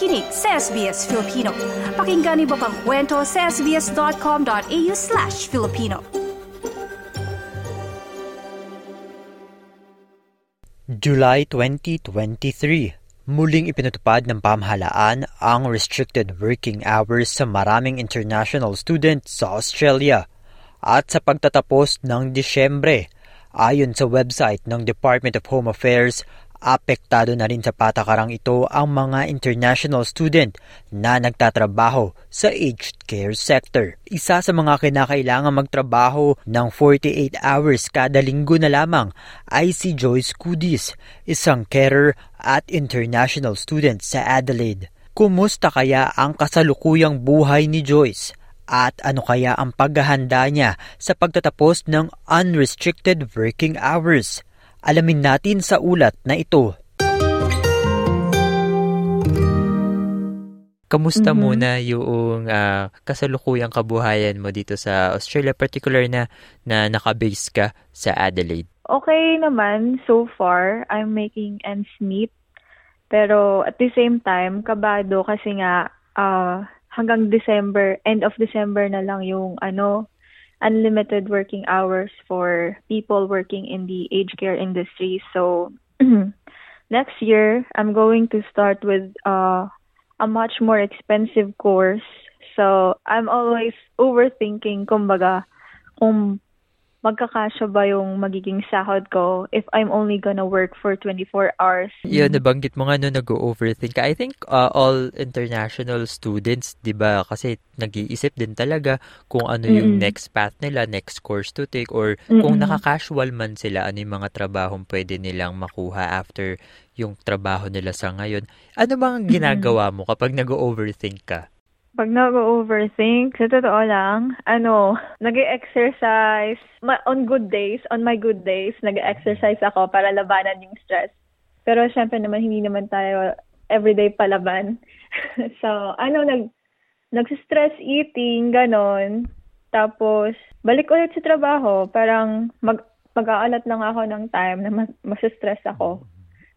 nakikinig sa SBS Filipino. Pakinggan niyo pang kwento sa sbs.com.au slash Filipino. July 2023 Muling ipinatupad ng pamahalaan ang restricted working hours sa maraming international students sa Australia. At sa pagtatapos ng Disyembre, ayon sa website ng Department of Home Affairs, Apektado na rin sa patakarang ito ang mga international student na nagtatrabaho sa aged care sector. Isa sa mga kinakailangan magtrabaho ng 48 hours kada linggo na lamang ay si Joyce Kudis, isang carer at international student sa Adelaide. Kumusta kaya ang kasalukuyang buhay ni Joyce? At ano kaya ang paghahanda niya sa pagtatapos ng unrestricted working hours? Alamin natin sa ulat na ito. Kamusta mm-hmm. muna yung uh, kasalukuyang kabuhayan mo dito sa Australia, particular na na nakabase ka sa Adelaide? Okay naman so far. I'm making ends meet. Pero at the same time, kabado kasi nga uh, hanggang December, end of December na lang yung ano, unlimited working hours for people working in the aged care industry. So next year, I'm going to start with uh, a much more expensive course. So I'm always overthinking, kumbaga, kung magkakasya ba yung magiging sahod ko if I'm only gonna work for 24 hours. Yeah, nabanggit mo nga no, nag-overthink I think uh, all international students, di ba, kasi nag-iisip din talaga kung ano yung mm-hmm. next path nila, next course to take, or mm-hmm. kung nakaka-casual man sila, ano yung mga trabahong pwede nilang makuha after yung trabaho nila sa ngayon. Ano bang ginagawa mo kapag nag-overthink ka? Pag nag-overthink, sa totoo lang, ano, nag exercise on good days, on my good days, nag exercise ako para labanan yung stress. Pero syempre naman, hindi naman tayo everyday palaban. so, ano, nag, nag-stress eating, ganon. Tapos, balik ulit sa trabaho. Parang mag, mag-aalat lang ako ng time na mas, mas-stress ako.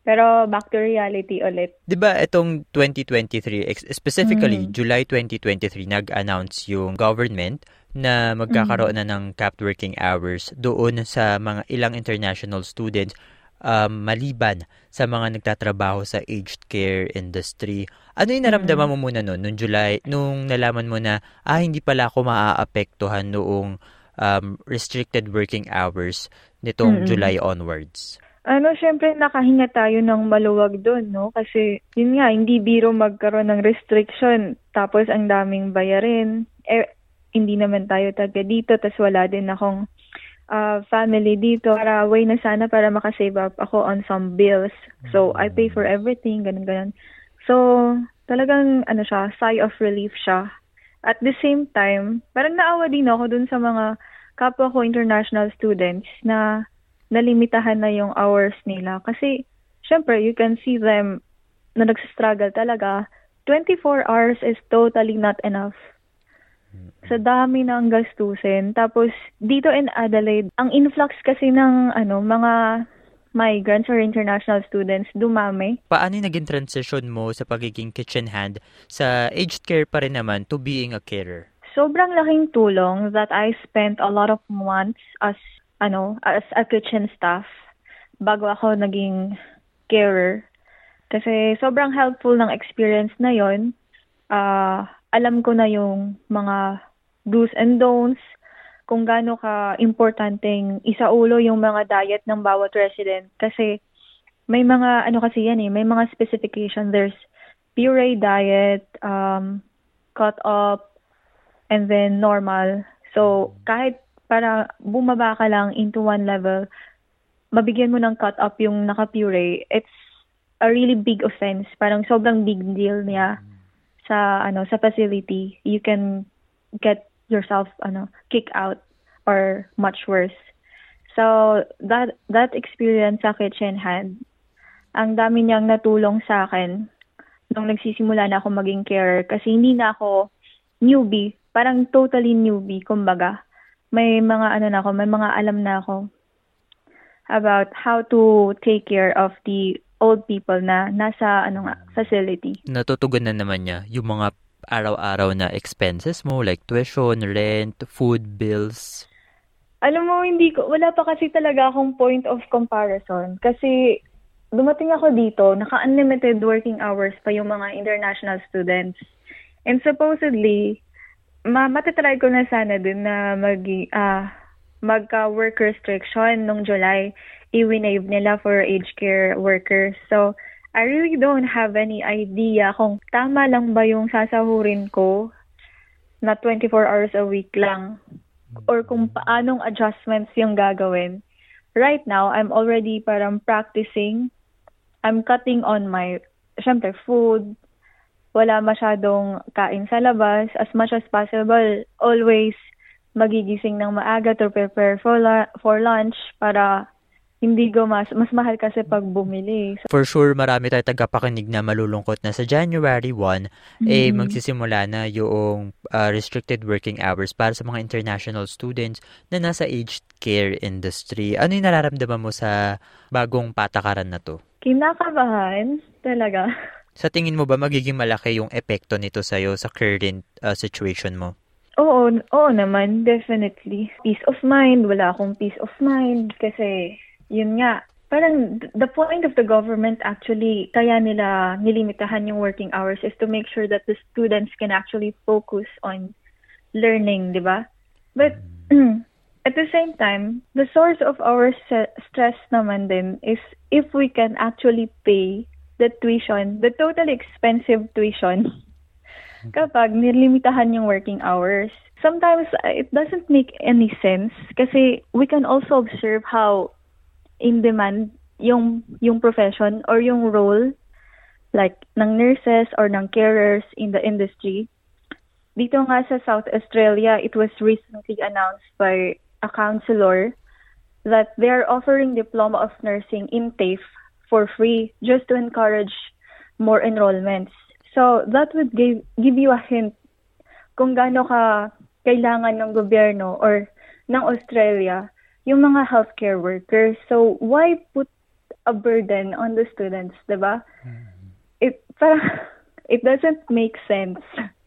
Pero back to reality ulit. 'Di ba itong 2023 specifically mm. July 2023 nag-announce yung government na magkakaroon mm. na ng capped working hours doon sa mga ilang international students um, maliban sa mga nagtatrabaho sa aged care industry. Ano yung naramdaman mo muna noon, noong July, nung nalaman mo na, ah, hindi pala ako maaapektuhan noong um, restricted working hours nitong mm-hmm. July onwards? Ano, syempre nakahinga tayo ng maluwag doon, no? Kasi, yun nga, hindi biro magkaroon ng restriction, tapos ang daming bayarin. Eh, hindi naman tayo taga dito, tapos wala din akong uh, family dito. Para way na sana para makasave up ako on some bills. So, I pay for everything, ganun, ganun. So, talagang, ano siya, sigh of relief siya. At the same time, parang naawa din ako dun sa mga kapwa ko international students na nalimitahan na yung hours nila. Kasi, syempre, you can see them na nagsistruggle talaga. 24 hours is totally not enough. Sa dami ng gastusin. Tapos, dito in Adelaide, ang influx kasi ng ano, mga migrants or international students dumami. Paano yung naging transition mo sa pagiging kitchen hand sa aged care pa rin naman to being a carer? Sobrang laking tulong that I spent a lot of months as ano, as a kitchen staff bago ako naging carer. Kasi sobrang helpful ng experience na yon. Uh, alam ko na yung mga do's and don'ts, kung gaano ka importanteng isaulo yung mga diet ng bawat resident. Kasi may mga, ano kasi yan eh, may mga specification. There's puree diet, um, cut up, and then normal. So, kahit para bumaba ka lang into one level, mabigyan mo ng cut up yung naka-puree, it's a really big offense. Parang sobrang big deal niya sa ano sa facility. You can get yourself ano kick out or much worse. So that that experience sa kitchen hand, ang dami niyang natulong sa akin nung nagsisimula na ako maging carer kasi hindi na ako newbie, parang totally newbie kumbaga may mga ano na ako, may mga alam na ako about how to take care of the old people na nasa ano nga, facility. Natutugunan naman niya yung mga araw-araw na expenses mo like tuition, rent, food bills. Alam mo, hindi ko, wala pa kasi talaga akong point of comparison. Kasi dumating ako dito, naka-unlimited working hours pa yung mga international students. And supposedly, ma matatry ko na sana din na mag, uh, magka-work restriction nung July. I-winave nila for aged care workers. So, I really don't have any idea kung tama lang ba yung sasahurin ko na 24 hours a week lang or kung paanong adjustments yung gagawin. Right now, I'm already parang practicing. I'm cutting on my, syempre, food. Wala masyadong kain sa labas. As much as possible, always magigising ng maaga to prepare for, la- for lunch para hindi mas mas mahal kasi pag bumili. So, For sure, marami tayo tagapakinig na malulungkot na sa January 1, mm-hmm. eh magsisimula na yung uh, restricted working hours para sa mga international students na nasa aged care industry. Ano yung nararamdaman mo sa bagong patakaran na to? Kinakabahan, talaga. Sa tingin mo ba magiging malaki yung epekto nito sa'yo sa current uh, situation mo? Oo, oo naman, definitely. Peace of mind, wala akong peace of mind kasi yun nga, parang the point of the government actually, kaya nila nilimitahan yung working hours is to make sure that the students can actually focus on learning, di ba? But at the same time, the source of our stress naman din is if we can actually pay the tuition, the totally expensive tuition, kapag nilimitahan yung working hours. Sometimes it doesn't make any sense kasi we can also observe how in demand yung yung profession or yung role like ng nurses or ng carers in the industry. Dito nga sa South Australia, it was recently announced by a counselor that they are offering diploma of nursing in TAFE for free just to encourage more enrollments. So that would give give you a hint kung gaano ka kailangan ng gobyerno or ng Australia yung mga healthcare workers. So, why put a burden on the students, di ba? Mm-hmm. It, parang, it doesn't make sense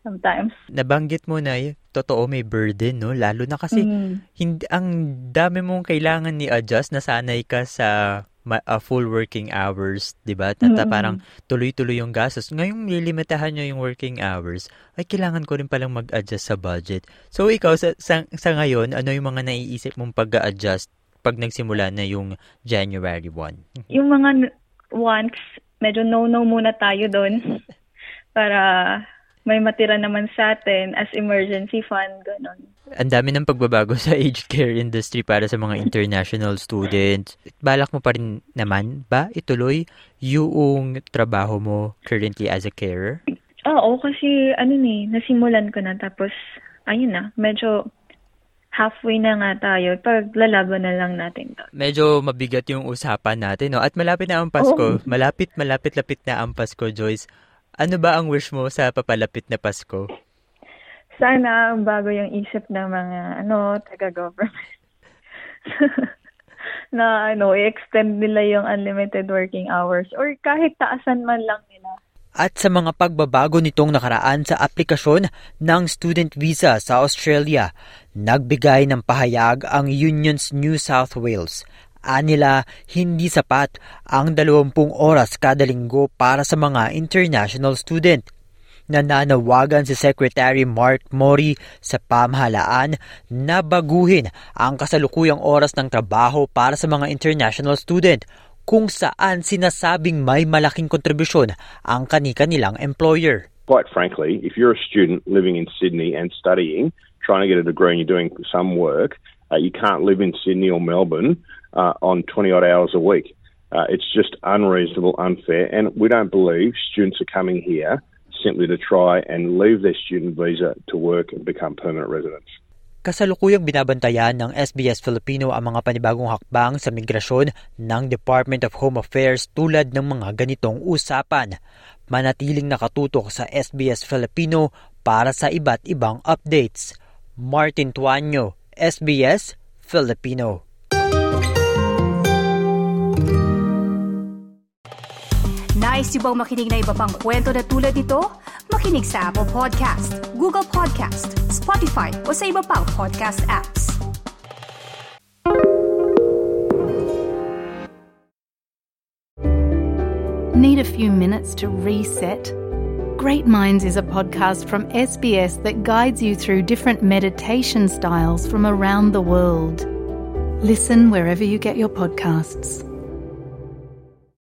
sometimes. Nabanggit mo na eh, totoo may burden, no? Lalo na kasi mm. hindi, ang dami mong kailangan ni adjust na sanay ka sa uh, full working hours, 'di ba? At mm-hmm. parang tuloy-tuloy yung gastos. Ngayong lilimitahan nyo yung working hours, ay kailangan ko rin palang mag-adjust sa budget. So ikaw sa, sa, sa ngayon, ano yung mga naiisip mong pag-adjust pag nagsimula na yung January 1? Yung mga wants, medyo no-no muna tayo doon para may matira naman sa atin as emergency fund, ganun. Ang dami ng pagbabago sa aged care industry para sa mga international students. Balak mo pa rin naman ba ituloy yung trabaho mo currently as a carer? Oo, kasi ano ni, nasimulan ko na tapos ayun na, medyo halfway na nga tayo. Paglalaban na lang natin to. Medyo mabigat yung usapan natin, no? At malapit na ang Pasko. Oh. Malapit, malapit-lapit na ang Pasko, Joyce. Ano ba ang wish mo sa papalapit na Pasko? Sana bago yung isip ng mga ano taga-government. na ano, i-extend nila yung unlimited working hours or kahit taasan man lang nila. At sa mga pagbabago nitong nakaraan sa aplikasyon ng student visa sa Australia, nagbigay ng pahayag ang Unions New South Wales Anila, hindi sapat ang 20 oras kada linggo para sa mga international student. Nananawagan si Secretary Mark Mori sa pamahalaan na baguhin ang kasalukuyang oras ng trabaho para sa mga international student kung saan sinasabing may malaking kontribusyon ang kani-kanilang employer. Quite frankly, if you're a student living in Sydney and studying, trying to get a degree and you're doing some work, uh, you can't live in Sydney or Melbourne uh, on 20 odd hours a week. Uh, it's just unreasonable, unfair, and we don't believe students are coming here simply to try and leave their student visa to work and become permanent residents. Kasalukuyang binabantayan ng SBS Filipino ang mga panibagong hakbang sa migrasyon ng Department of Home Affairs tulad ng mga ganitong usapan. Manatiling nakatutok sa SBS Filipino para sa iba't ibang updates. Martin Tuanyo, SBS Filipino. Nice yung bang makinig na iba pang kwento na tulad ito? Makinig sa Apple Podcast, Google Podcast, Spotify o sa iba pang podcast apps. Need a few minutes to reset? Great Minds is a podcast from SBS that guides you through different meditation styles from around the world. Listen wherever you get your podcasts.